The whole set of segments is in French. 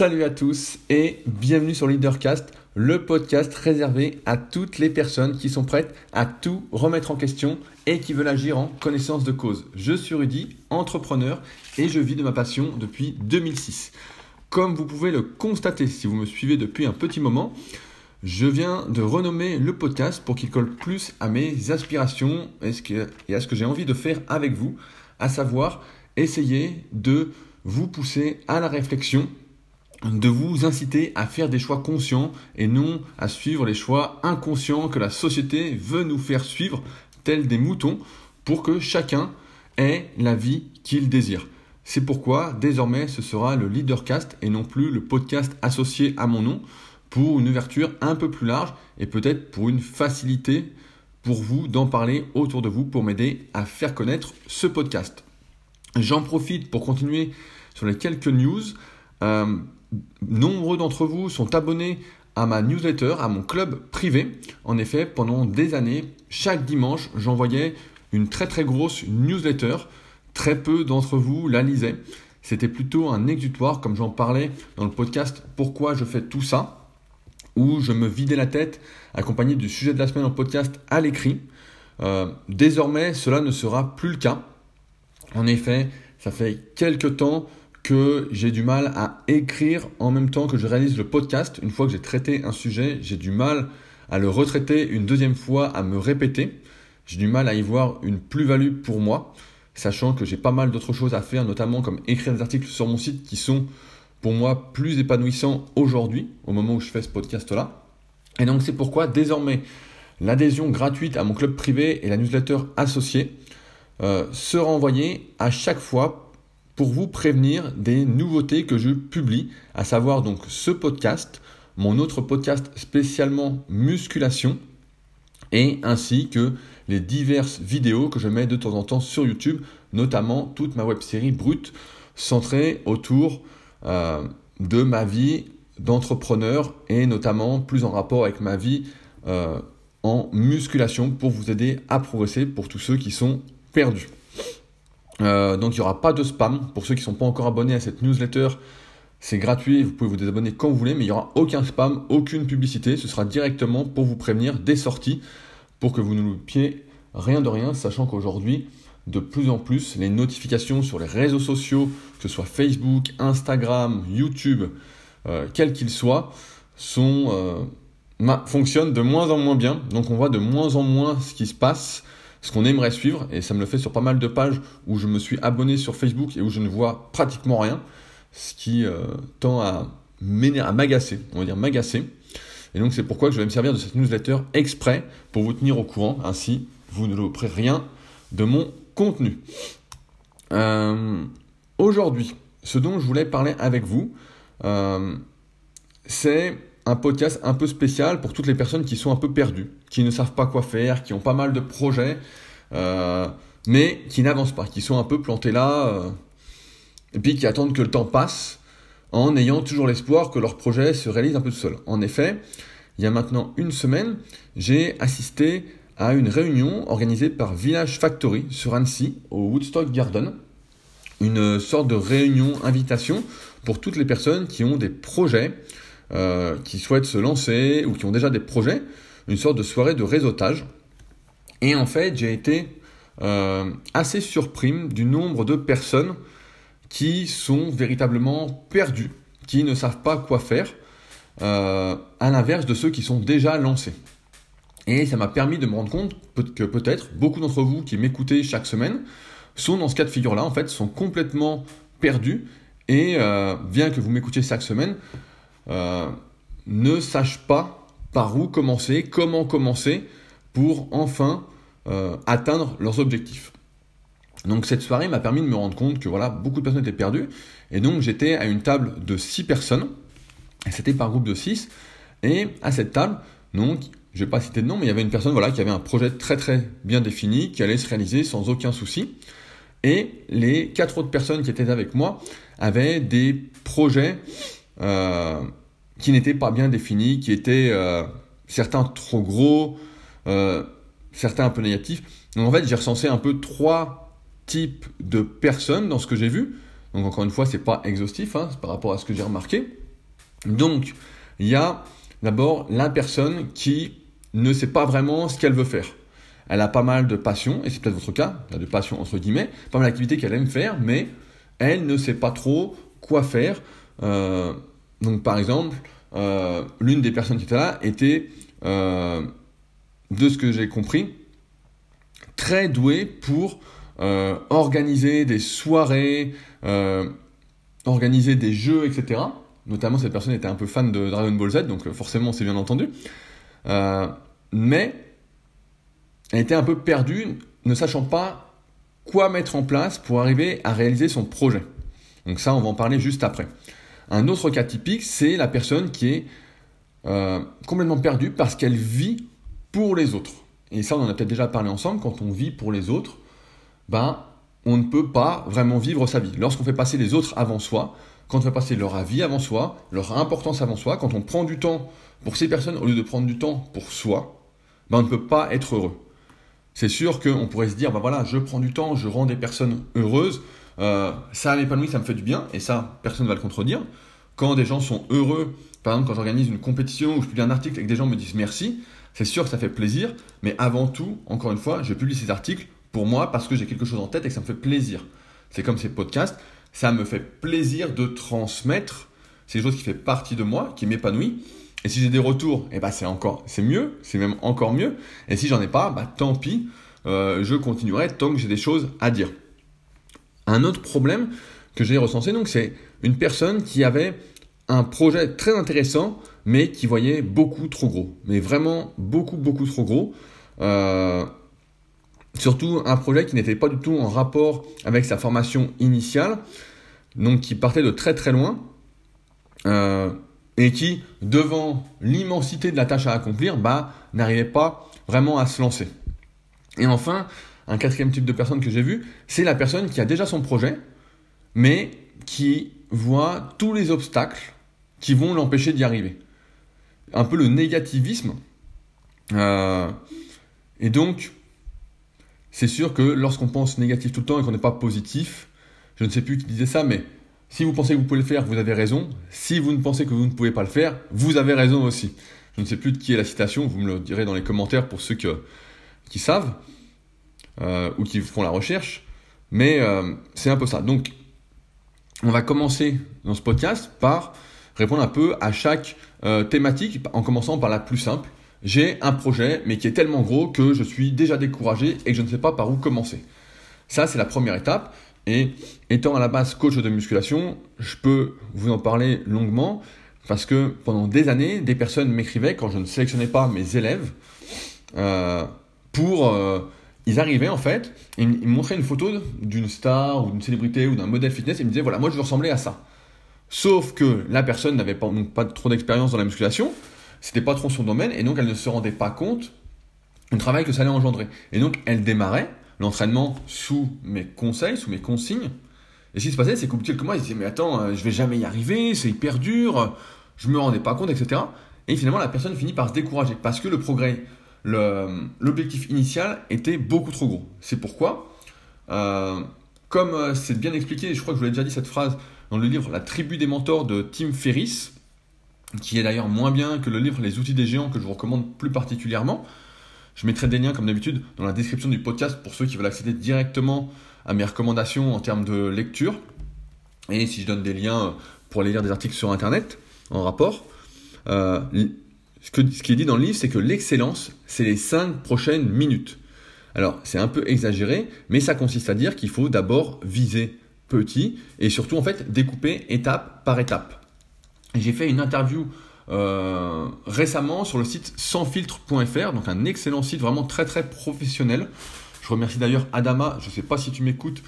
Salut à tous et bienvenue sur Leadercast, le podcast réservé à toutes les personnes qui sont prêtes à tout remettre en question et qui veulent agir en connaissance de cause. Je suis Rudy, entrepreneur et je vis de ma passion depuis 2006. Comme vous pouvez le constater si vous me suivez depuis un petit moment, je viens de renommer le podcast pour qu'il colle plus à mes aspirations et à ce que j'ai envie de faire avec vous, à savoir essayer de vous pousser à la réflexion de vous inciter à faire des choix conscients et non à suivre les choix inconscients que la société veut nous faire suivre, tels des moutons, pour que chacun ait la vie qu'il désire. C'est pourquoi désormais ce sera le Leadercast et non plus le podcast associé à mon nom pour une ouverture un peu plus large et peut-être pour une facilité pour vous d'en parler autour de vous pour m'aider à faire connaître ce podcast. J'en profite pour continuer sur les quelques news. Euh, nombreux d'entre vous sont abonnés à ma newsletter, à mon club privé. En effet, pendant des années, chaque dimanche, j'envoyais une très très grosse newsletter. Très peu d'entre vous la lisaient. C'était plutôt un exutoire, comme j'en parlais dans le podcast Pourquoi je fais tout ça, où je me vidais la tête, accompagné du sujet de la semaine en podcast à l'écrit. Euh, désormais, cela ne sera plus le cas. En effet, ça fait quelques temps que j'ai du mal à écrire en même temps que je réalise le podcast. Une fois que j'ai traité un sujet, j'ai du mal à le retraiter une deuxième fois, à me répéter. J'ai du mal à y voir une plus-value pour moi, sachant que j'ai pas mal d'autres choses à faire, notamment comme écrire des articles sur mon site qui sont pour moi plus épanouissants aujourd'hui, au moment où je fais ce podcast-là. Et donc c'est pourquoi désormais l'adhésion gratuite à mon club privé et la newsletter associée euh, sera envoyée à chaque fois pour vous prévenir des nouveautés que je publie, à savoir donc ce podcast, mon autre podcast spécialement musculation, et ainsi que les diverses vidéos que je mets de temps en temps sur YouTube, notamment toute ma web série brute centrée autour euh, de ma vie d'entrepreneur et notamment plus en rapport avec ma vie euh, en musculation pour vous aider à progresser pour tous ceux qui sont perdus. Euh, donc il n'y aura pas de spam. Pour ceux qui ne sont pas encore abonnés à cette newsletter, c'est gratuit, vous pouvez vous désabonner quand vous voulez, mais il n'y aura aucun spam, aucune publicité. Ce sera directement pour vous prévenir des sorties, pour que vous ne loupiez rien de rien, sachant qu'aujourd'hui, de plus en plus, les notifications sur les réseaux sociaux, que ce soit Facebook, Instagram, YouTube, euh, quels qu'ils soient, euh, fonctionnent de moins en moins bien. Donc on voit de moins en moins ce qui se passe ce qu'on aimerait suivre, et ça me le fait sur pas mal de pages où je me suis abonné sur Facebook et où je ne vois pratiquement rien, ce qui euh, tend à m'agacer, on va dire m'agacer. Et donc c'est pourquoi je vais me servir de cette newsletter exprès pour vous tenir au courant, ainsi vous ne louperez rien de mon contenu. Euh, aujourd'hui, ce dont je voulais parler avec vous, euh, c'est un podcast un peu spécial pour toutes les personnes qui sont un peu perdues, qui ne savent pas quoi faire, qui ont pas mal de projets, euh, mais qui n'avancent pas, qui sont un peu plantés là, euh, et puis qui attendent que le temps passe en ayant toujours l'espoir que leur projet se réalise un peu tout seul. En effet, il y a maintenant une semaine, j'ai assisté à une réunion organisée par Village Factory sur Annecy, au Woodstock Garden. Une sorte de réunion invitation pour toutes les personnes qui ont des projets, euh, qui souhaitent se lancer ou qui ont déjà des projets, une sorte de soirée de réseautage. Et en fait, j'ai été euh, assez surpris du nombre de personnes qui sont véritablement perdues, qui ne savent pas quoi faire, euh, à l'inverse de ceux qui sont déjà lancés. Et ça m'a permis de me rendre compte que peut-être beaucoup d'entre vous qui m'écoutez chaque semaine sont dans ce cas de figure-là, en fait, sont complètement perdus. Et bien que vous m'écoutiez chaque semaine, euh, ne sachent pas par où commencer, comment commencer pour enfin euh, atteindre leurs objectifs. Donc cette soirée m'a permis de me rendre compte que voilà, beaucoup de personnes étaient perdues. Et donc j'étais à une table de 6 personnes. C'était par groupe de 6. Et à cette table, donc, je vais pas citer de nom, mais il y avait une personne voilà, qui avait un projet très très bien défini, qui allait se réaliser sans aucun souci. Et les quatre autres personnes qui étaient avec moi avaient des projets euh, qui n'étaient pas bien définis, qui étaient euh, certains trop gros, euh, certains un peu négatifs. Donc en fait, j'ai recensé un peu trois types de personnes dans ce que j'ai vu. Donc encore une fois, c'est pas exhaustif, hein, par rapport à ce que j'ai remarqué. Donc, il y a d'abord la personne qui ne sait pas vraiment ce qu'elle veut faire. Elle a pas mal de passion, et c'est peut-être votre cas, de passion entre guillemets, pas mal d'activités qu'elle aime faire, mais elle ne sait pas trop quoi faire. Donc par exemple, euh, l'une des personnes qui était là était, euh, de ce que j'ai compris, très douée pour organiser des soirées, organiser des jeux, etc. Notamment, cette personne était un peu fan de Dragon Ball Z, donc forcément, c'est bien entendu. mais elle était un peu perdue, ne sachant pas quoi mettre en place pour arriver à réaliser son projet. Donc ça, on va en parler juste après. Un autre cas typique, c'est la personne qui est euh, complètement perdue parce qu'elle vit pour les autres. Et ça, on en a peut-être déjà parlé ensemble, quand on vit pour les autres, ben, on ne peut pas vraiment vivre sa vie. Lorsqu'on fait passer les autres avant soi, quand on fait passer leur avis avant soi, leur importance avant soi, quand on prend du temps pour ces personnes au lieu de prendre du temps pour soi, ben, on ne peut pas être heureux. C'est sûr qu'on pourrait se dire, ben voilà, je prends du temps, je rends des personnes heureuses, euh, ça m'épanouit, ça me fait du bien, et ça, personne ne va le contredire. Quand des gens sont heureux, par exemple quand j'organise une compétition ou je publie un article et que des gens me disent merci, c'est sûr que ça fait plaisir, mais avant tout, encore une fois, je publie ces articles pour moi parce que j'ai quelque chose en tête et que ça me fait plaisir. C'est comme ces podcasts, ça me fait plaisir de transmettre ces choses qui font partie de moi, qui m'épanouit. Et si j'ai des retours, eh ben c'est encore, c'est mieux, c'est même encore mieux. Et si j'en ai pas, bah tant pis, euh, je continuerai tant que j'ai des choses à dire. Un autre problème que j'ai recensé, donc, c'est une personne qui avait un projet très intéressant, mais qui voyait beaucoup trop gros. Mais vraiment beaucoup, beaucoup trop gros. Euh, surtout un projet qui n'était pas du tout en rapport avec sa formation initiale, donc qui partait de très très loin, euh, et qui, devant l'immensité de la tâche à accomplir, bah, n'arrivait pas vraiment à se lancer. Et enfin, un quatrième type de personne que j'ai vu, c'est la personne qui a déjà son projet, mais qui voit tous les obstacles qui vont l'empêcher d'y arriver. Un peu le négativisme. Euh, et donc, c'est sûr que lorsqu'on pense négatif tout le temps et qu'on n'est pas positif, je ne sais plus qui disait ça, mais si vous pensez que vous pouvez le faire, vous avez raison. Si vous ne pensez que vous ne pouvez pas le faire, vous avez raison aussi. Je ne sais plus de qui est la citation, vous me le direz dans les commentaires pour ceux qui savent. Euh, ou qui font la recherche. Mais euh, c'est un peu ça. Donc, on va commencer dans ce podcast par répondre un peu à chaque euh, thématique, en commençant par la plus simple. J'ai un projet, mais qui est tellement gros que je suis déjà découragé et que je ne sais pas par où commencer. Ça, c'est la première étape. Et étant à la base coach de musculation, je peux vous en parler longuement parce que pendant des années, des personnes m'écrivaient quand je ne sélectionnais pas mes élèves pour ils arrivaient en fait, et ils me montraient une photo d'une star ou d'une célébrité ou d'un modèle fitness et me disaient voilà, moi je veux ressembler à ça. Sauf que la personne n'avait pas, pas trop d'expérience dans la musculation, c'était pas trop son domaine et donc elle ne se rendait pas compte du travail que ça allait engendrer. Et donc elle démarrait l'entraînement sous mes conseils, sous mes consignes. Et ce qui se passait, c'est qu'au bout de quelques mois, ils disaient mais attends, euh, je vais jamais y arriver, c'est hyper dur, je me rendais pas compte, etc. Et finalement, la personne finit par se décourager parce que le progrès l'objectif initial était beaucoup trop gros. C'est pourquoi, euh, comme euh, c'est bien expliqué, je crois que je vous l'ai déjà dit cette phrase dans le livre La tribu des mentors de Tim Ferriss, qui est d'ailleurs moins bien que le livre Les outils des géants que je vous recommande plus particulièrement. Je mettrai des liens comme d'habitude dans la description du podcast pour ceux qui veulent accéder directement à mes recommandations en termes de lecture. Et si je donne des liens pour aller lire des articles sur Internet en rapport. Euh, ce, qui est dit dans le livre, c'est que l'excellence, c'est les 5 prochaines minutes. Alors, c'est un peu exagéré, mais ça consiste à dire qu'il faut d'abord viser petit et surtout, en fait, découper étape par étape. J'ai fait une interview euh, récemment sur le site sansfiltre.fr, donc un excellent site vraiment très très professionnel. Je remercie d'ailleurs Adama, je ne sais pas si tu m'écoutes,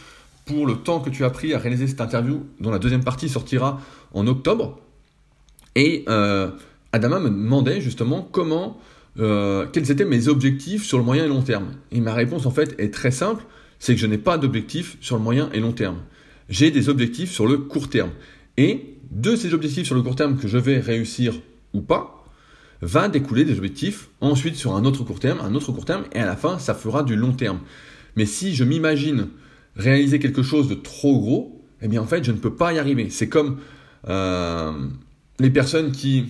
pour le temps que tu as pris à réaliser cette interview, dont la deuxième partie sortira en octobre. Et euh, Adama me demandait justement comment, euh, quels étaient mes objectifs sur le moyen et long terme. Et ma réponse en fait est très simple, c'est que je n'ai pas d'objectifs sur le moyen et long terme. J'ai des objectifs sur le court terme. Et de ces objectifs sur le court terme que je vais réussir ou pas, va découler des objectifs ensuite sur un autre court terme, un autre court terme, et à la fin, ça fera du long terme. Mais si je m'imagine réaliser quelque chose de trop gros, eh bien en fait, je ne peux pas y arriver. C'est comme euh, les personnes qui,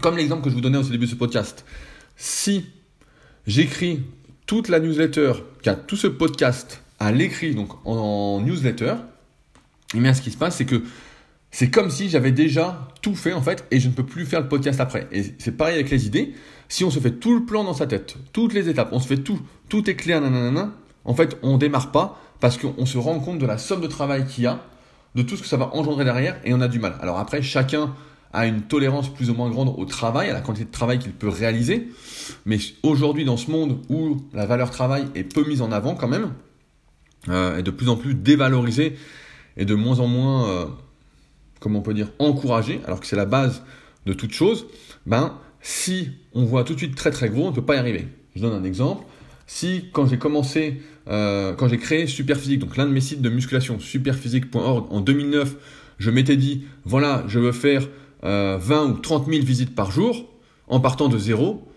comme l'exemple que je vous donnais au début de ce podcast, si j'écris toute la newsletter, tout ce podcast à l'écrit, donc en, newsletter, et eh bien ce qui se passe, c'est que c'est comme si j'avais déjà tout fait en fait et je ne peux plus faire le podcast après. Et c'est pareil avec les idées. Si on se fait tout le plan dans sa tête, toutes les étapes, on se fait tout, tout est clair, nanana, en fait on démarre pas parce qu'on se rend compte de la somme de travail qu'il y a, de tout ce que ça va engendrer derrière et on a du mal. Alors après, chacun a une tolérance plus ou moins grande au travail, à la quantité de travail qu'il peut réaliser. Mais aujourd'hui, dans ce monde où la valeur travail est peu mise en avant quand même, euh, et de plus en plus dévalorisée et de moins en moins, euh, comment on peut dire, encouragée, alors que c'est la base de toute chose, ben, si on voit tout de suite très très gros, on ne peut pas y arriver. Je donne un exemple. Si quand j'ai commencé, euh, quand j'ai créé Superphysique, donc l'un de mes sites de musculation, superphysique.org, en 2009, je m'étais dit, voilà, je veux faire 20 euh, ou 30 000 visites par jour, en partant de zéro,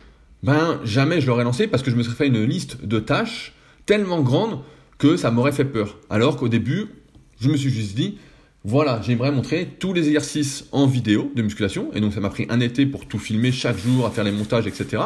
ben jamais je l'aurais lancé parce que je me serais fait une liste de tâches tellement grande que ça m'aurait fait peur. Alors qu'au début, je me suis juste dit, voilà, j'aimerais montrer tous les exercices en vidéo de musculation, et donc ça m'a pris un été pour tout filmer chaque jour, à faire les montages, etc.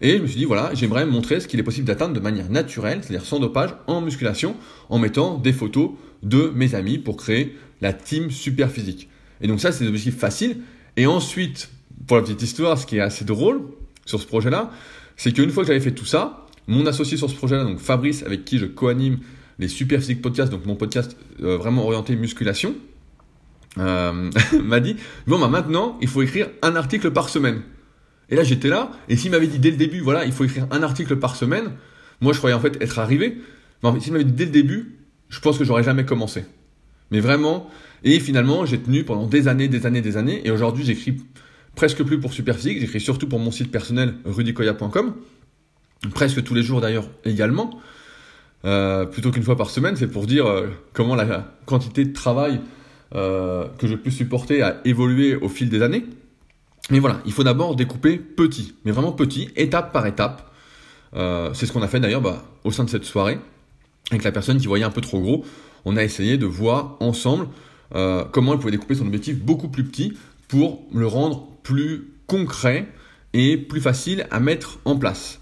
Et je me suis dit, voilà, j'aimerais montrer ce qu'il est possible d'atteindre de manière naturelle, c'est-à-dire sans dopage, en musculation, en mettant des photos de mes amis pour créer la team super physique. Et donc ça, c'est des objectifs faciles. Et ensuite, pour la petite histoire, ce qui est assez drôle sur ce projet-là, c'est qu'une fois que j'avais fait tout ça, mon associé sur ce projet-là, donc Fabrice, avec qui je co-anime les Super Physique Podcasts, donc mon podcast euh, vraiment orienté musculation, euh, m'a dit, bon, bah maintenant, il faut écrire un article par semaine. Et là, j'étais là, et s'il m'avait dit dès le début, voilà, il faut écrire un article par semaine, moi, je croyais en fait être arrivé. Mais s'il m'avait dit dès le début, je pense que j'aurais jamais commencé. Mais vraiment, et finalement, j'ai tenu pendant des années, des années, des années. Et aujourd'hui, j'écris presque plus pour Superphysique. J'écris surtout pour mon site personnel rudicoya.com. Presque tous les jours d'ailleurs également. Euh, plutôt qu'une fois par semaine, c'est pour dire euh, comment la quantité de travail euh, que je peux supporter a évolué au fil des années. Mais voilà, il faut d'abord découper petit, mais vraiment petit, étape par étape. c'est ce qu'on a fait d'ailleurs bah, au sein de cette soirée, avec la personne qui voyait un peu trop gros. On a essayé de voir ensemble euh, comment elle pouvait découper son objectif beaucoup plus petit pour le rendre plus concret et plus facile à mettre en place.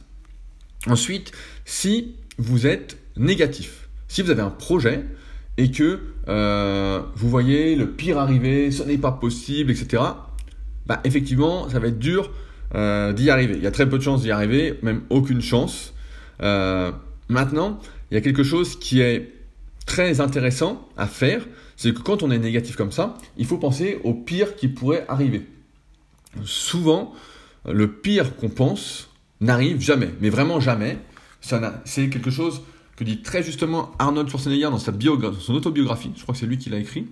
Ensuite, si vous êtes négatif, si vous avez un projet et que euh, vous voyez le pire arriver, ce n'est pas possible, etc., bah, effectivement, ça va être dur euh, d'y arriver. Il y a très peu de chances d'y arriver, même aucune chance. maintenant, il y a quelque chose qui est très intéressant à faire, c'est que quand on est négatif comme ça, il faut penser au pire qui pourrait arriver. Souvent, le pire qu'on pense n'arrive jamais, mais vraiment jamais. C'est quelque chose que dit très justement Arnold Schwarzenegger dans, sa son autobiographie, je crois que c'est lui qui l'a écrit,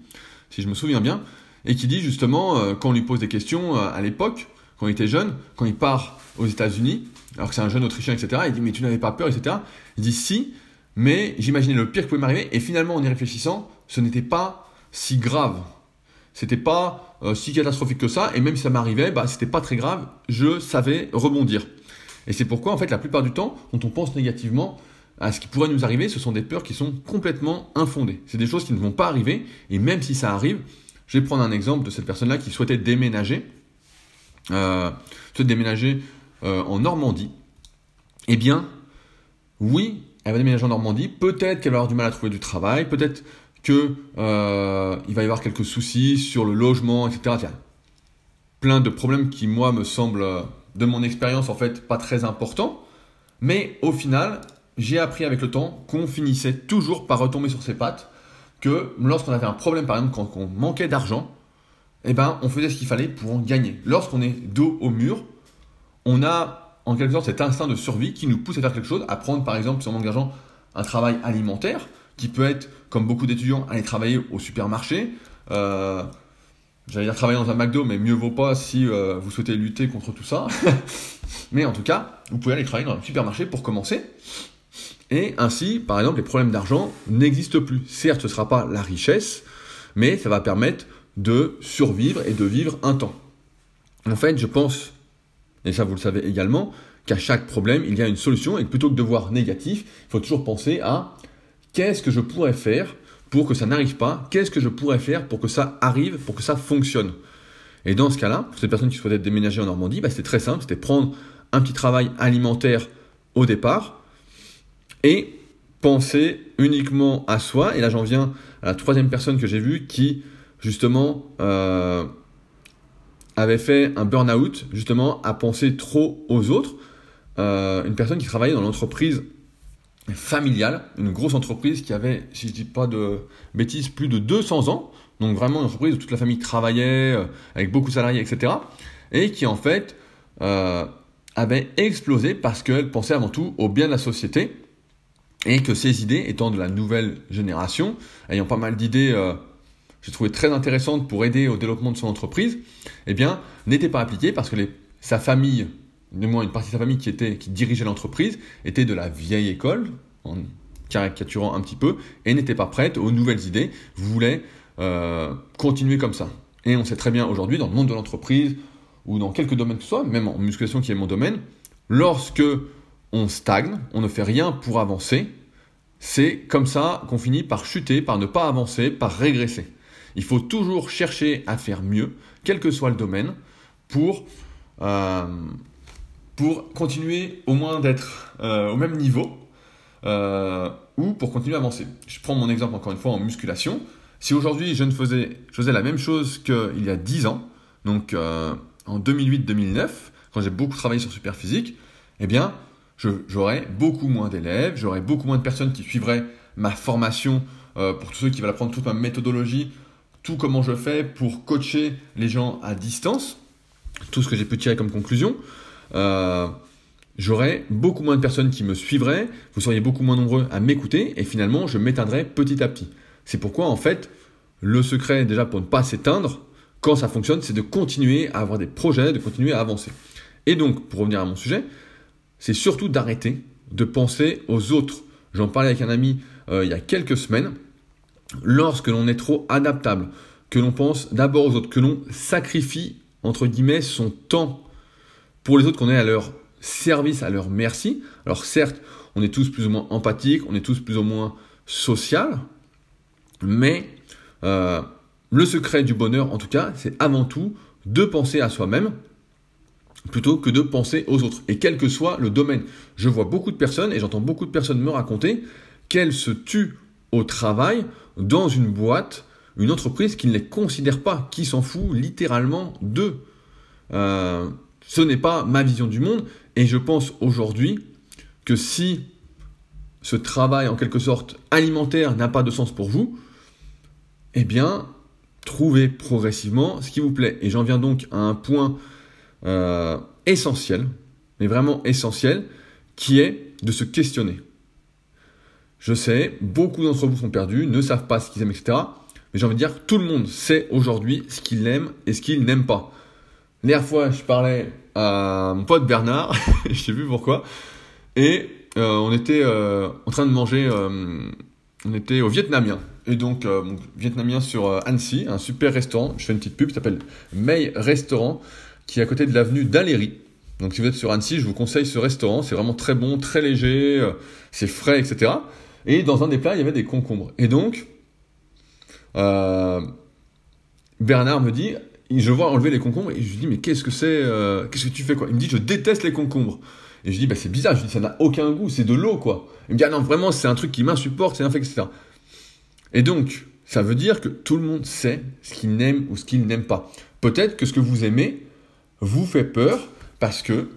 si je me souviens bien, et qui dit justement, euh, quand on lui pose des questions euh, à l'époque, quand il était jeune, quand il part aux États-Unis, alors que c'est un jeune Autrichien, etc., il dit Mais tu n'avais pas peur, etc. Il dit Si, mais j'imaginais le pire qui pouvait m'arriver, et finalement, en y réfléchissant, ce n'était pas si grave. C'était pas euh, si catastrophique que ça, et même si ça m'arrivait, bah, c'était pas très grave, je savais rebondir. Et c'est pourquoi, en fait, la plupart du temps, quand on pense négativement à ce qui pourrait nous arriver, ce sont des peurs qui sont complètement infondées. C'est des choses qui ne vont pas arriver, et même si ça arrive, je vais prendre un exemple de cette personne-là qui souhaitait déménager, euh, déménager euh, en Normandie. Eh bien, oui, elle va déménager en Normandie, peut-être qu'elle va avoir du mal à trouver du travail, peut-être qu'il euh, va y avoir quelques soucis sur le logement, etc. plein de problèmes qui, moi, me semblent, de mon expérience, en fait, pas très importants. Mais au final, j'ai appris avec le temps qu'on finissait toujours par retomber sur ses pattes, que lorsqu'on avait un problème, par exemple, quand on manquait d'argent, eh ben, on faisait ce qu'il fallait pour en gagner. Lorsqu'on est dos au mur, on a en quelque sorte cet instinct de survie qui nous pousse à faire quelque chose, à prendre par exemple, si on un travail alimentaire, qui peut être, comme beaucoup d'étudiants, aller travailler au supermarché. Euh, J'allais dire travailler dans un McDo, mais mieux vaut pas si euh, vous souhaitez lutter contre tout ça. mais en tout cas, vous pouvez aller travailler dans un supermarché pour commencer. Et ainsi, par exemple, les problèmes d'argent n'existent plus. Certes, ce ne sera pas la richesse, mais ça va permettre de survivre et de vivre un temps. En fait, je pense et ça vous le savez également, qu'à chaque problème, il y a une solution et plutôt que de voir négatif, il faut toujours penser à qu'est-ce que je pourrais faire pour que ça n'arrive pas, qu'est-ce que je pourrais faire pour que ça arrive, pour que ça fonctionne. Et dans ce cas-là, pour cette personne qui souhaitait déménager en Normandie, bah, c'était très simple, c'était prendre un petit travail alimentaire au départ et penser uniquement à soi. Et là, j'en viens à la troisième personne que j'ai vue qui, justement, euh, avait fait un burn-out, justement, à penser trop aux autres. Euh, une personne qui travaillait dans l'entreprise familiale, une grosse entreprise qui avait, si je dis pas de bêtises, plus de 200 ans. Donc vraiment une entreprise où toute la famille travaillait, euh, avec beaucoup de salariés, etc. Et qui en fait euh, avait explosé parce qu'elle pensait avant tout au bien de la société et que ses idées, étant de la nouvelle génération, ayant pas mal d'idées, j'ai trouvé très intéressantes pour aider au développement de son entreprise, eh bien, n'étaient pas appliquées parce que sa famille, du moins une partie de sa famille qui, était, qui dirigeait l'entreprise, était de la vieille école, en caricaturant un petit peu, et n'était pas prête aux nouvelles idées, voulait euh, continuer comme ça. Et on sait très bien aujourd'hui, dans le monde de l'entreprise, ou dans quelques domaines que ce soit, même en musculation qui est mon domaine, lorsque on stagne, on ne fait rien pour avancer, c'est comme ça qu'on finit par chuter, par ne pas avancer, par régresser. Il faut toujours chercher à faire mieux, quel que soit le domaine, pour, euh, pour continuer au moins d'être euh, au même niveau, ou pour continuer à avancer. Je prends mon exemple encore une fois en musculation. Si aujourd'hui je ne faisais, faisais la même chose qu'il y a 10 ans, donc euh, en 2008-2009, quand j'ai beaucoup travaillé sur Superphysique, eh bien, j'aurais beaucoup moins d'élèves, j'aurais beaucoup moins de personnes qui suivraient ma formation euh, pour tous ceux qui veulent apprendre toute ma méthodologie, tout comment je fais pour coacher les gens à distance, tout ce que j'ai pu tirer comme conclusion. Euh, j'aurais beaucoup moins de personnes qui me suivraient, vous seriez beaucoup moins nombreux à m'écouter, et finalement, je m'éteindrais petit à petit. C'est pourquoi, en fait, le secret, déjà pour ne pas s'éteindre, quand ça fonctionne, c'est de continuer à avoir des projets, de continuer à avancer. Et donc, pour revenir à mon sujet, c'est surtout d'arrêter de penser aux autres. J'en parlais avec un ami euh, il y a quelques semaines. Lorsque l'on est trop adaptable, que l'on pense d'abord aux autres, que l'on sacrifie, entre guillemets, son temps pour les autres, qu'on est à leur service, à leur merci. Alors certes, on est tous plus ou moins empathiques, on est tous plus ou moins social, mais euh, le secret du bonheur, en tout cas, c'est avant tout de penser à soi-même plutôt que de penser aux autres. Et quel que soit le domaine. Je vois beaucoup de personnes, et j'entends beaucoup de personnes me raconter, qu'elles se tuent au travail dans une boîte, une entreprise qui ne les considère pas, qui s'en fout littéralement d'eux. Euh, ce n'est pas ma vision du monde, et je pense aujourd'hui que si ce travail en quelque sorte alimentaire n'a pas de sens pour vous, eh bien, trouvez progressivement ce qui vous plaît. Et j'en viens donc à un point euh, essentiel, mais vraiment essentiel, qui est de se questionner. Je sais, beaucoup d'entre vous sont perdus, ne savent pas ce qu'ils aiment, etc. Mais j'ai envie de dire, tout le monde sait aujourd'hui ce qu'il aime et ce qu'il n'aime pas. La dernière fois, je parlais à mon pote Bernard, je sais plus pourquoi, et euh, on était euh, en train de manger, on était au vietnamien. Et donc, euh, vietnamien sur euh, Annecy, un super restaurant. Je fais une petite pub qui s'appelle Mei Restaurant, qui est à côté de l'avenue d'Aléry. Donc, si vous êtes sur Annecy, je vous conseille ce restaurant. C'est vraiment très bon, très léger, euh, c'est frais, etc. Et dans un des plats, il y avait des concombres. Et donc, Bernard me dit, je vois enlever les concombres et je lui dis, mais qu'est-ce que c'est Qu'est-ce que tu fais quoi? Il me dit, je déteste les concombres. Et je dis, bah, c'est bizarre. Je lui dis, ça n'a aucun goût, c'est de l'eau, quoi. Il me dit, ah non, vraiment, c'est un truc qui m'insupporte, c'est un fait, etc. Et donc, ça veut dire que tout le monde sait ce qu'il aime ou ce qu'il n'aime pas. Peut-être que ce que vous aimez vous fait peur parce que,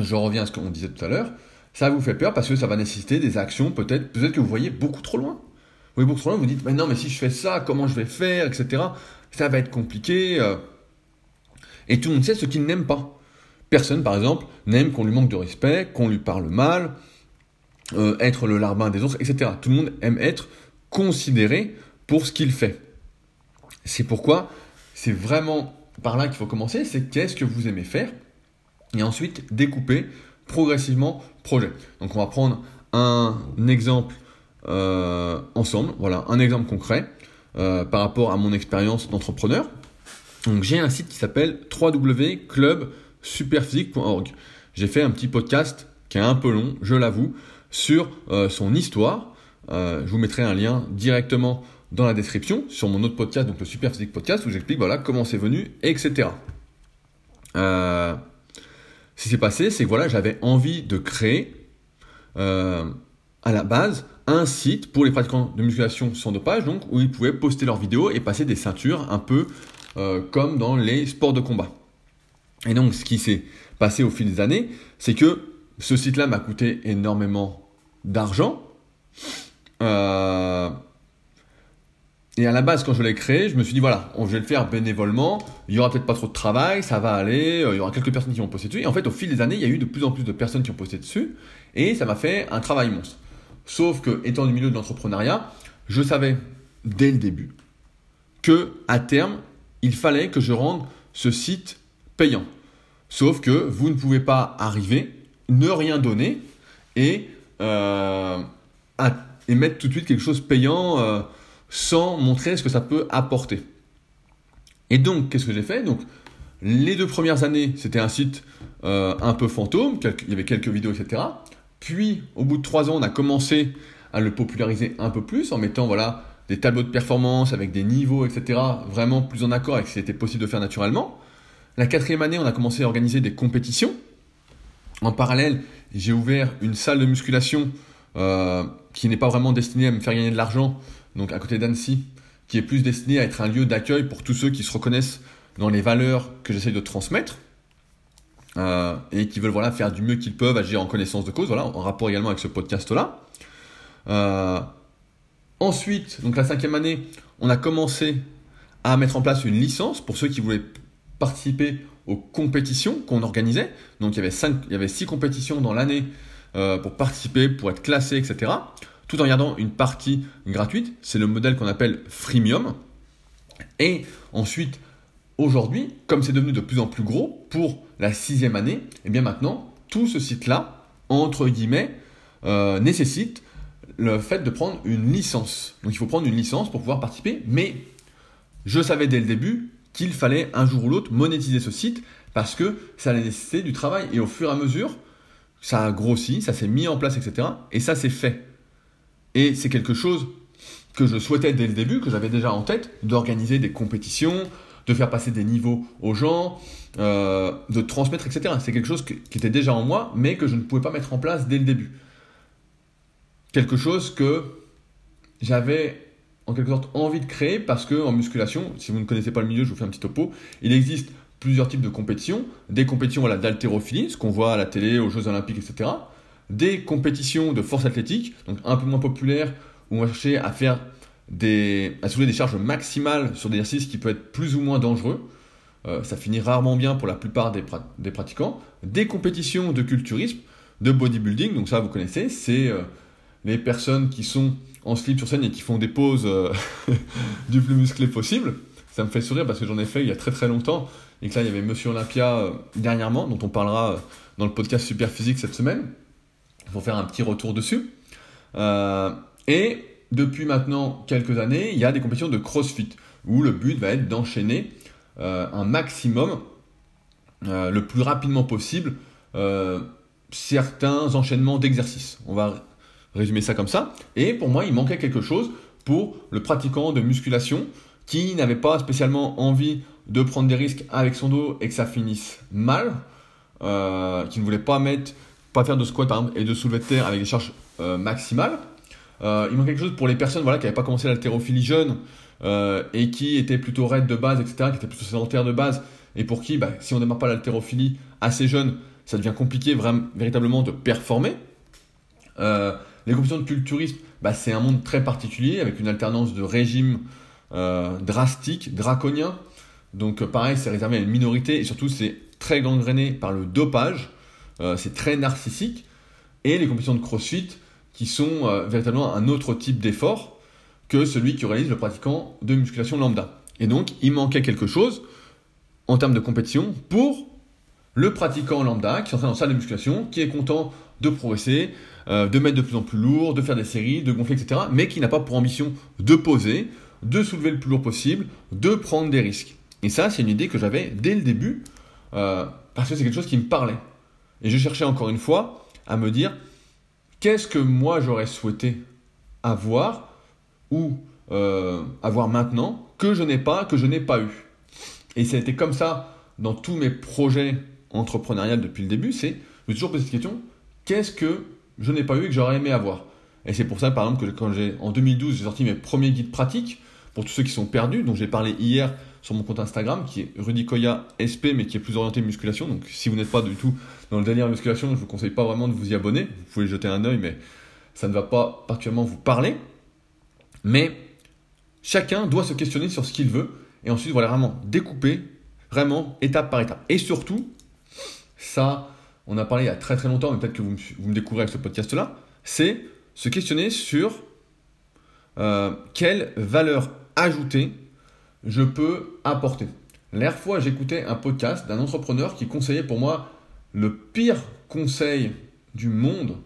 je reviens à ce qu'on disait tout à l'heure, ça vous fait peur parce que ça va nécessiter des actions, peut-être peut que vous voyez beaucoup trop loin. Vous voyez beaucoup trop loin, vous dites, mais non, mais si je fais ça, comment je vais faire, etc. Ça va être compliqué. Euh. Et tout le monde sait ce qu'il n'aime pas. Personne, par exemple, n'aime qu'on lui manque de respect, qu'on lui parle mal, euh, être le larbin des autres, etc. Tout le monde aime être considéré pour ce qu'il fait. C'est pourquoi c'est vraiment par là qu'il faut commencer, c'est qu'est-ce que vous aimez faire, et ensuite découper progressivement Donc on va prendre un exemple euh, ensemble, voilà, un exemple concret euh, par rapport à mon expérience d'entrepreneur. Donc j'ai un site qui s'appelle www.clubsuperphysique.org. J'ai fait un petit podcast qui est un peu long, je l'avoue, sur euh, son histoire, je vous mettrai un lien directement dans la description sur mon autre podcast, donc le Super Physique Podcast, où j'explique comment c'est venu, etc. ce qui s'est passé, c'est que voilà, j'avais envie de créer euh, à la base un site pour les pratiquants de musculation sans dopage, donc où ils pouvaient poster leurs vidéos et passer des ceintures un peu euh, comme dans les sports de combat. Et donc, ce qui s'est passé au fil des années, c'est que ce site-là m'a coûté énormément d'argent. Euh, et à la base, quand je l'ai créé, je me suis dit, voilà, je vais le faire bénévolement, il y aura peut-être pas trop de travail, ça va aller, euh, il y aura quelques personnes qui vont poster dessus. Et en fait, au fil des années, il y a eu de plus en plus de personnes qui ont posté dessus, et ça m'a fait un travail monstre. Sauf que, étant du milieu de l'entrepreneuriat, je savais dès le début que, à terme, il fallait que je rende ce site payant. Sauf que vous ne pouvez pas arriver, ne rien donner et, euh, et mettre tout de suite quelque chose payant. Euh, sans montrer ce que ça peut apporter. Et donc, qu'est-ce que j'ai fait? Donc, les deux premières années, c'était un site euh, un peu fantôme, il y avait quelques vidéos, etc. Puis, au bout de trois ans, on a commencé à le populariser un peu plus en mettant voilà, des tableaux de performance avec des niveaux, etc. Vraiment plus en accord avec ce qui était possible de faire naturellement. La quatrième année, on a commencé à organiser des compétitions. En parallèle, j'ai ouvert une salle de musculation euh, qui n'est pas vraiment destinée à me faire gagner de l'argent, donc à côté d'Annecy, qui est plus destiné à être un lieu d'accueil pour tous ceux qui se reconnaissent dans les valeurs que j'essaye de transmettre euh, et qui veulent voilà, faire du mieux qu'ils peuvent, agir en connaissance de cause, voilà, en rapport également avec ce podcast-là. Euh, ensuite, donc la cinquième année, on a commencé à mettre en place une licence pour ceux qui voulaient participer aux compétitions qu'on organisait. Donc il y avait, six compétitions dans l'année euh, pour participer, pour être classé, etc tout en gardant une partie gratuite. C'est le modèle qu'on appelle freemium. Et ensuite, aujourd'hui, comme c'est devenu de plus en plus gros, pour la sixième année, et eh bien maintenant, tout ce site-là, entre guillemets, euh, nécessite le fait de prendre une licence. Donc il faut prendre une licence pour pouvoir participer, mais je savais dès le début qu'il fallait un jour ou l'autre monétiser ce site parce que ça allait nécessiter du travail. Et au fur et à mesure, ça a grossi, ça s'est mis en place, etc. Et ça s'est fait. Et c'est quelque chose que je souhaitais dès le début, que j'avais déjà en tête, d'organiser des compétitions, de faire passer des niveaux aux gens, euh, de transmettre, etc. C'est quelque chose qui était déjà en moi, mais que je ne pouvais pas mettre en place dès le début. Quelque chose que j'avais en quelque sorte envie de créer parce que en musculation, si vous ne connaissez pas le milieu, je vous fais un petit topo, il existe plusieurs types de compétitions, des compétitions voilà, d'haltérophilie, ce qu'on voit à la télé, aux Jeux Olympiques, etc des compétitions de force athlétique, donc un peu moins populaires, où on va chercher à faire des, à soulever des charges maximales sur des exercices qui peuvent être plus ou moins dangereux. Euh, ça finit rarement bien pour la plupart des, des, pratiquants. Des compétitions de culturisme, de bodybuilding, donc ça vous connaissez, c'est euh, les personnes qui sont en slip sur scène et qui font des poses euh, du plus musclé possible. Ça me fait sourire parce que j'en ai fait il y a très très longtemps et que là il y avait Monsieur Olympia dernièrement, dont on parlera dans le podcast Super Physique cette semaine pour faire un petit retour dessus. Euh, et depuis maintenant quelques années, il y a des compétitions de CrossFit où le but va être d'enchaîner euh, un maximum, euh, le plus rapidement possible, certains enchaînements d'exercices. On va résumer ça comme ça. Et pour moi, il manquait quelque chose pour le pratiquant de musculation qui n'avait pas spécialement envie de prendre des risques avec son dos et que ça finisse mal, qui ne voulait pas mettre pas faire de squat et de soulevé de terre avec des charges euh, maximales. Euh, il manque quelque chose pour les personnes voilà, qui n'avaient pas commencé l'haltérophilie jeune euh, et qui étaient plutôt raides de base, etc., qui étaient plutôt sédentaires de base, et pour qui, bah, si on ne démarre pas l'haltérophilie assez jeune, ça devient compliqué véritablement de performer. les compétitions de culturisme, bah, c'est un monde très particulier avec une alternance de régimes drastiques, draconiens. Donc pareil, c'est réservé à une minorité et surtout c'est très gangréné par le dopage. Euh, c'est très narcissique, et les compétitions de crossfit qui sont euh, véritablement un autre type d'effort que celui que réalise le pratiquant de musculation lambda. Et donc, il manquait quelque chose en termes de compétition pour le pratiquant lambda qui s'entraîne en salle de musculation, qui est content de progresser, euh, de mettre de plus en plus lourd, de faire des séries, de gonfler, etc., mais qui n'a pas pour ambition de poser, de soulever le plus lourd possible, de prendre des risques. Et ça, c'est une idée que j'avais dès le début, parce que c'est quelque chose qui me parlait. Et je cherchais encore une fois à me dire qu'est-ce que moi j'aurais souhaité avoir ou euh, avoir maintenant que je n'ai pas, que je n'ai pas eu? Et ça a été comme ça dans tous mes projets entrepreneuriales depuis le début, c'est, je me suis toujours posé cette question, qu'est-ce que je n'ai pas eu et que j'aurais aimé avoir? Et c'est pour ça, par exemple, que quand j'ai, en 2012, j'ai sorti mes premiers guides pratiques, pour tous ceux qui sont perdus, dont j'ai parlé hier sur mon compte Instagram, qui est Rudy SP, mais qui est plus orienté musculation. Donc si vous n'êtes pas du tout dans le délire musculation, je vous conseille pas vraiment de vous y abonner. Vous pouvez jeter un œil, mais ça ne va pas particulièrement vous parler. Mais chacun doit se questionner sur ce qu'il veut, et ensuite, voilà, vraiment découper, vraiment étape par étape. Et surtout, ça, on a parlé il y a très très longtemps, mais peut-être que vous me, vous me découvrez avec ce podcast-là, c'est se questionner sur euh, quelle valeur ajoutée je peux apporter. L'air fois, j'écoutais un podcast d'un entrepreneur qui conseillait pour moi le pire conseil du monde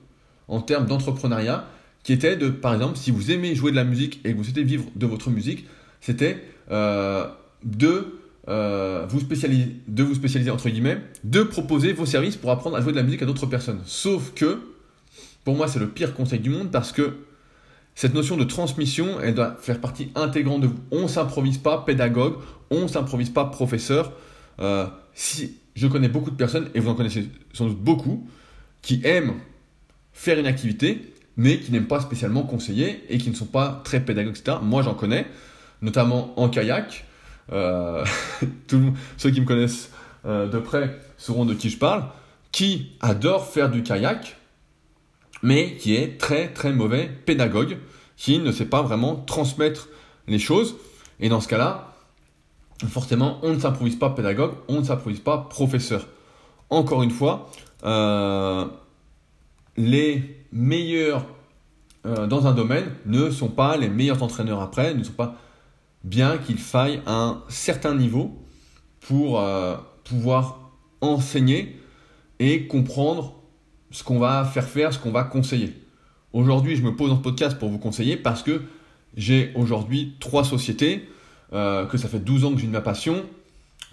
en termes d'entrepreneuriat, qui était de, par exemple, si vous aimez jouer de la musique et que vous souhaitez vivre de votre musique, c'était euh, de, euh, vous spécialiser, de vous spécialiser, entre guillemets, de proposer vos services pour apprendre à jouer de la musique à d'autres personnes. Sauf que, pour moi, c'est le pire conseil du monde parce que cette notion de transmission, elle doit faire partie intégrante de vous. On ne s'improvise pas pédagogue, on ne s'improvise pas professeur. Euh, si je connais beaucoup de personnes, et vous en connaissez sans doute beaucoup, qui aiment faire une activité, mais qui n'aiment pas spécialement conseiller et qui ne sont pas très pédagogues, etc. Moi, j'en connais, notamment en kayak. Euh, ceux qui me connaissent euh, de près sauront de qui je parle, qui adorent faire du kayak, mais qui est très très mauvais pédagogue, qui ne sait pas vraiment transmettre les choses. Et dans ce cas-là, forcément, on ne s'improvise pas pédagogue, on ne s'improvise pas professeur. Encore une fois, euh, les meilleurs euh, dans un domaine ne sont pas les meilleurs entraîneurs après, ne sont pas bien qu'il faille un certain niveau pour euh, pouvoir enseigner et comprendre ce qu'on va faire faire, ce qu'on va conseiller. Aujourd'hui, je me pose ce podcast pour vous conseiller parce que j'ai aujourd'hui trois sociétés, euh, que ça fait 12 ans que j'ai ma passion,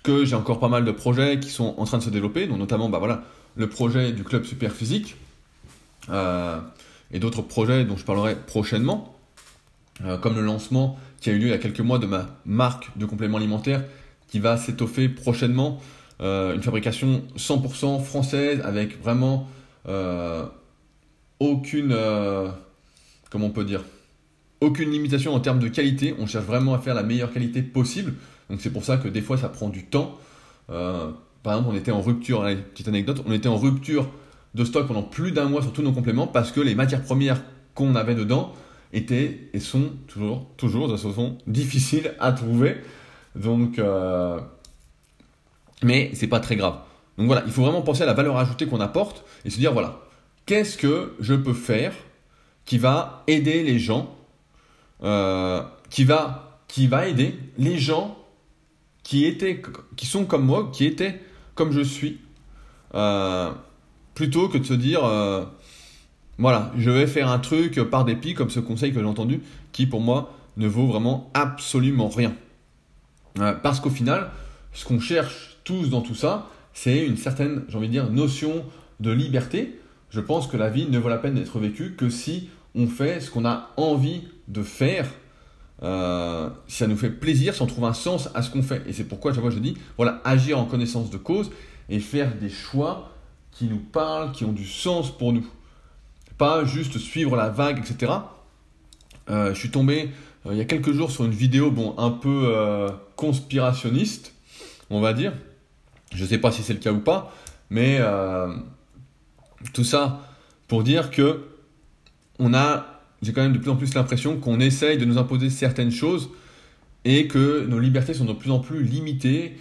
que j'ai encore pas mal de projets qui sont en train de se développer, dont notamment bah voilà, le projet du club super physique euh, et d'autres projets dont je parlerai prochainement, euh, comme le lancement qui a eu lieu il y a quelques mois de ma marque de compléments alimentaires qui va s'étoffer prochainement, une fabrication 100% française avec vraiment aucune, euh, comment on peut dire, aucune limitation en termes de qualité. On cherche vraiment à faire la meilleure qualité possible. Donc c'est pour ça que des fois ça prend du temps. Euh, par exemple, on était en rupture, petite anecdote, on était en rupture de stock pendant plus d'un mois sur tous nos compléments parce que les matières premières qu'on avait dedans étaient et sont toujours, toujours de toute façon difficiles à trouver. Donc, mais c'est pas très grave. Donc voilà, il faut vraiment penser à la valeur ajoutée qu'on apporte et se dire voilà, qu'est-ce que je peux faire qui va aider les gens, euh, qui, va, aider les gens qui, étaient, qui sont comme moi, qui étaient comme je suis, euh, plutôt que de se dire euh, voilà, je vais faire un truc par dépit, comme ce conseil que j'ai entendu, qui pour moi ne vaut vraiment absolument rien. parce qu'au final, ce qu'on cherche tous dans tout ça, c'est une certaine, j'ai envie de dire, notion de liberté. Je pense que la vie ne vaut la peine d'être vécue que si on fait ce qu'on a envie de faire, euh, si ça nous fait plaisir, si on trouve un sens à ce qu'on fait. Et c'est pourquoi chaque fois je dis, voilà, agir en connaissance de cause et faire des choix qui nous parlent, qui ont du sens pour nous. Pas juste suivre la vague, etc. Euh, je suis tombé euh, il y a quelques jours sur une vidéo, bon, un peu conspirationniste, on va dire, je ne sais pas si c'est le cas ou pas, mais euh, tout ça pour dire que on a, j'ai quand même de plus en plus l'impression qu'on essaye de nous imposer certaines choses et que nos libertés sont de plus en plus limitées,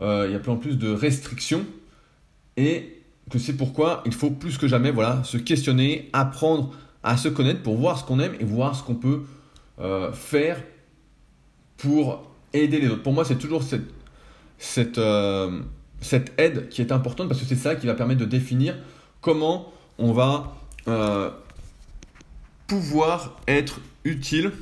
euh, il y a de plus en plus de restrictions et que c'est pourquoi il faut plus que jamais voilà, se questionner, apprendre à se connaître pour voir ce qu'on aime et voir ce qu'on peut euh, faire pour aider les autres. Pour moi, c'est toujours cette, cette, cette aide qui est importante parce que c'est ça qui va permettre de définir comment on va euh, pouvoir être utile.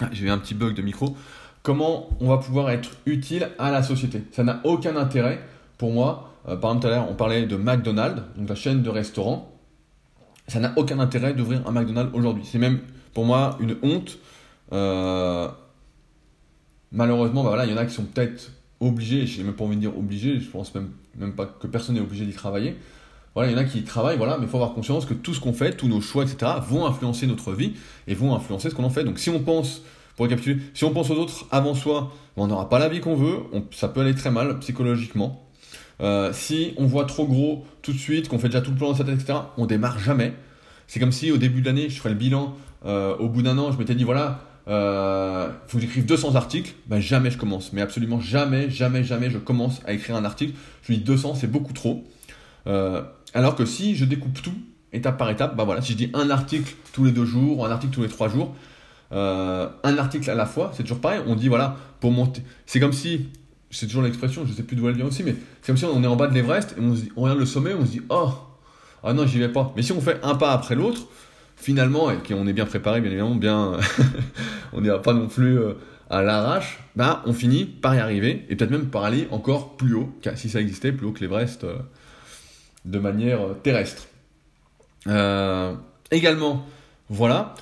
Ah, j'ai eu un petit bug de micro. Comment on va pouvoir être utile à la société. Ça n'a aucun intérêt pour moi. Euh, par exemple, tout à l'heure, on parlait de McDonald's, donc la chaîne de restaurants. Ça n'a aucun intérêt d'ouvrir un McDonald's aujourd'hui. C'est même pour moi une honte malheureusement, bah il y en a qui sont peut-être obligés, je n'ai même pas envie de dire obligés, je pense même, même pas que personne n'est obligé d'y travailler. Voilà, il y en a qui travaillent, voilà, mais il faut avoir conscience que tout ce qu'on fait, tous nos choix, etc., vont influencer notre vie et vont influencer ce qu'on en fait. Donc si on pense, pour récapituler, si on pense aux autres avant soi, on n'aura pas la vie qu'on veut, ça peut aller très mal psychologiquement. Euh, si on voit trop gros tout de suite, qu'on fait déjà tout le plan dans sa tête, etc., on démarre jamais. C'est comme si au début de l'année, je ferais le bilan, euh, au bout d'un an, je m'étais dit, voilà, euh, faut que j'écrive 200 articles, ben jamais je commence. Mais absolument jamais, jamais, jamais je commence à écrire un article. Je me dis 200, c'est beaucoup trop. Euh, alors que si je découpe tout, étape par étape, bah voilà, si je dis un article tous les deux jours, ou un article tous les trois jours, euh, un article à la fois, c'est toujours pareil. On dit voilà, pour monter. C'est comme si, c'est toujours l'expression, je sais plus d'où elle vient aussi, mais c'est comme si on est en bas de l'Everest et on, on regarde le sommet, on se dit oh, ah non, j'y vais pas. Mais si on fait un pas après l'autre, finalement, et qu'on est bien préparé, bien évidemment, bien, on n'est pas non plus euh, à l'arrache, ben on finit par y arriver et peut-être même par aller encore plus haut, si ça existait, plus haut que l'Everest. Euh, de manière euh, terrestre. Également, voilà,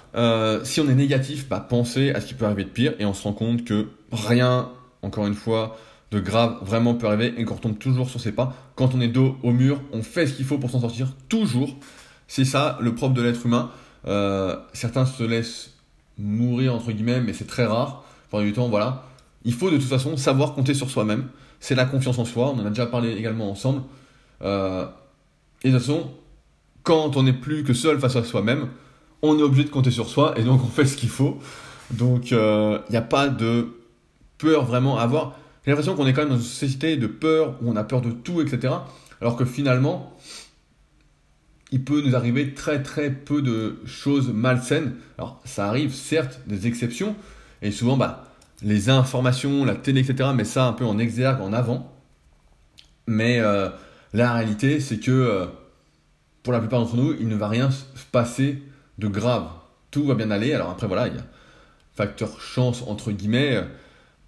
si on est négatif, bah, pensez à ce qui peut arriver de pire et on se rend compte que rien, encore une fois, de grave vraiment peut arriver et qu'on retombe toujours sur ses pas. Quand on est dos au mur, on fait ce qu'il faut pour s'en sortir, toujours. C'est ça le propre de l'être humain. Certains se laissent mourir, entre guillemets, mais c'est très rare. Pendant du temps, voilà. Il faut de toute façon savoir compter sur soi-même. C'est la confiance en soi, on en a déjà parlé également ensemble. Et de toute façon, quand on n'est plus que seul face à soi-même, on est obligé de compter sur soi et donc on fait ce qu'il faut. Donc il euh, n'y a pas de peur vraiment à avoir. J'ai l'impression qu'on est quand même dans une société de peur où on a peur de tout, etc. Alors que finalement, il peut nous arriver très très peu de choses malsaines. Alors ça arrive certes des exceptions et souvent bah, les informations, la télé, etc. met ça un peu en exergue, en avant. Mais euh, la réalité, c'est que euh, pour la plupart d'entre nous, il ne va rien se passer de grave. Tout va bien aller. Alors après, voilà, il y a facteur chance, entre guillemets, euh,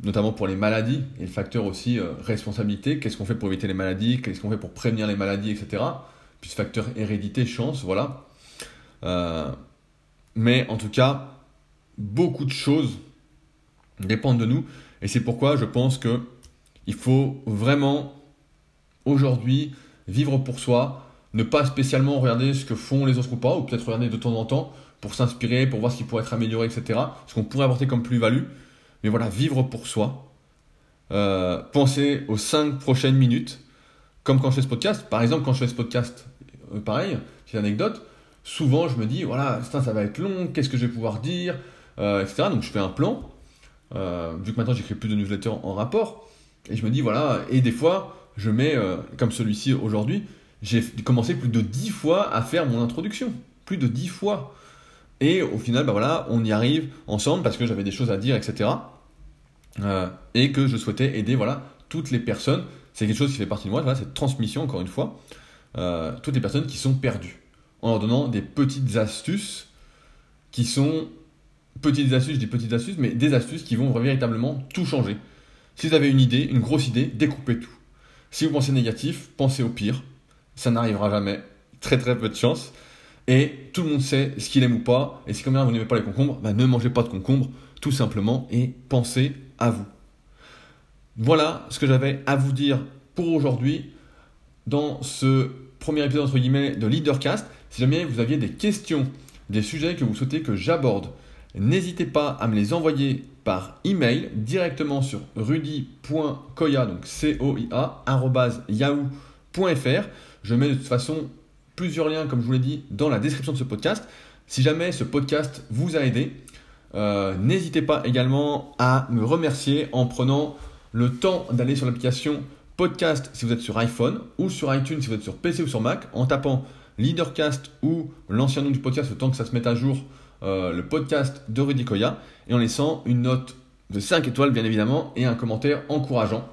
notamment pour les maladies, et le facteur aussi responsabilité. Qu'est-ce qu'on fait pour éviter les maladies? Qu'est-ce qu'on fait pour prévenir les maladies, etc. Puis ce facteur hérédité, chance, voilà. mais en tout cas, beaucoup de choses dépendent de nous. Et c'est pourquoi je pense que il faut vraiment aujourd'hui, vivre pour soi, ne pas spécialement regarder ce que font les autres ou pas, ou peut-être regarder de temps en temps pour s'inspirer, pour voir ce qui pourrait être amélioré, etc. Ce qu'on pourrait apporter comme plus-value. Mais voilà, vivre pour soi. Euh, penser aux 5 prochaines minutes, comme quand je fais ce podcast. Par exemple, quand je fais ce podcast, euh, pareil, petite anecdote, souvent je me dis, voilà, ça, ça va être long, qu'est-ce que je vais pouvoir dire, euh, etc. Donc je fais un plan. vu que maintenant j'écris plus de newsletters en rapport, et je me dis, voilà, et des fois, je mets, euh, comme celui-ci aujourd'hui, j'ai commencé plus de 10 fois à faire mon introduction. Plus de 10 fois. Et au final, bah voilà, on y arrive ensemble parce que j'avais des choses à dire, etc. Euh, et que je souhaitais aider voilà, toutes les personnes. C'est quelque chose qui fait partie de moi, voilà, cette transmission, encore une fois. Euh, toutes les personnes qui sont perdues. En leur donnant des petites astuces qui sont. Petites astuces, je dis petites astuces, mais des astuces qui vont véritablement tout changer. Si vous avez une idée, une grosse idée, découpez tout. Si vous pensez négatif, pensez au pire. Ça n'arrivera jamais. Très très peu de chance. Et tout le monde sait ce qu'il aime ou pas. Et si comme vous n'aimez pas les concombres, bah, ne mangez pas de concombres, tout simplement, et pensez à vous. Voilà ce que j'avais à vous dire pour aujourd'hui dans ce premier épisode entre guillemets de Leadercast. Si jamais vous aviez des questions, des sujets que vous souhaitez que j'aborde, n'hésitez pas à me les envoyer par email directement sur rudy.koya, donc c o i a. Je mets de toute façon plusieurs liens, comme je vous l'ai dit, dans la description de ce podcast. Si jamais ce podcast vous a aidé, euh, n'hésitez pas également à me remercier en prenant le temps d'aller sur l'application podcast si vous êtes sur iPhone ou sur iTunes si vous êtes sur PC ou sur Mac en tapant Leadercast ou l'ancien nom du podcast le temps que ça se mette à jour euh, le podcast de Rudy Koya et en laissant une note de 5 étoiles bien évidemment et un commentaire encourageant.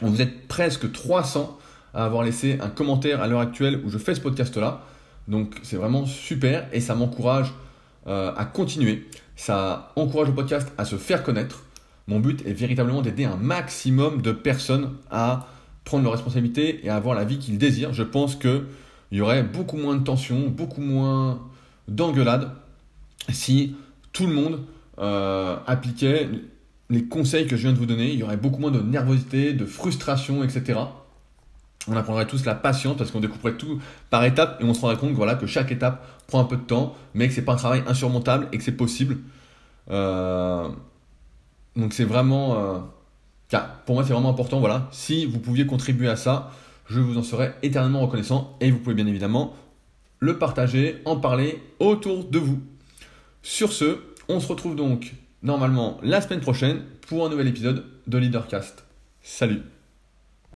Vous êtes presque 300 à avoir laissé un commentaire à l'heure actuelle où je fais ce podcast là. Donc c'est vraiment super et ça m'encourage euh, à continuer. Ça encourage le podcast à se faire connaître. Mon but est véritablement d'aider un maximum de personnes à prendre leurs responsabilités et à avoir la vie qu'ils désirent. Je pense qu'il y aurait beaucoup moins de tensions, beaucoup moins d'engueulades si tout le monde euh, appliquaient les conseils que je viens de vous donner, il y aurait beaucoup moins de nervosité, de frustration, etc. On apprendrait tous la patience parce qu'on découperait tout par étapes et on se rendrait compte voilà, que chaque étape prend un peu de temps, mais que c'est pas un travail insurmontable et que c'est possible. Euh, donc c'est vraiment, euh, pour moi c'est vraiment important. Voilà, si vous pouviez contribuer à ça, je vous en serais éternellement reconnaissant et vous pouvez bien évidemment le partager, en parler autour de vous. Sur ce, on se retrouve donc normalement la semaine prochaine pour un nouvel épisode de Leadercast. Salut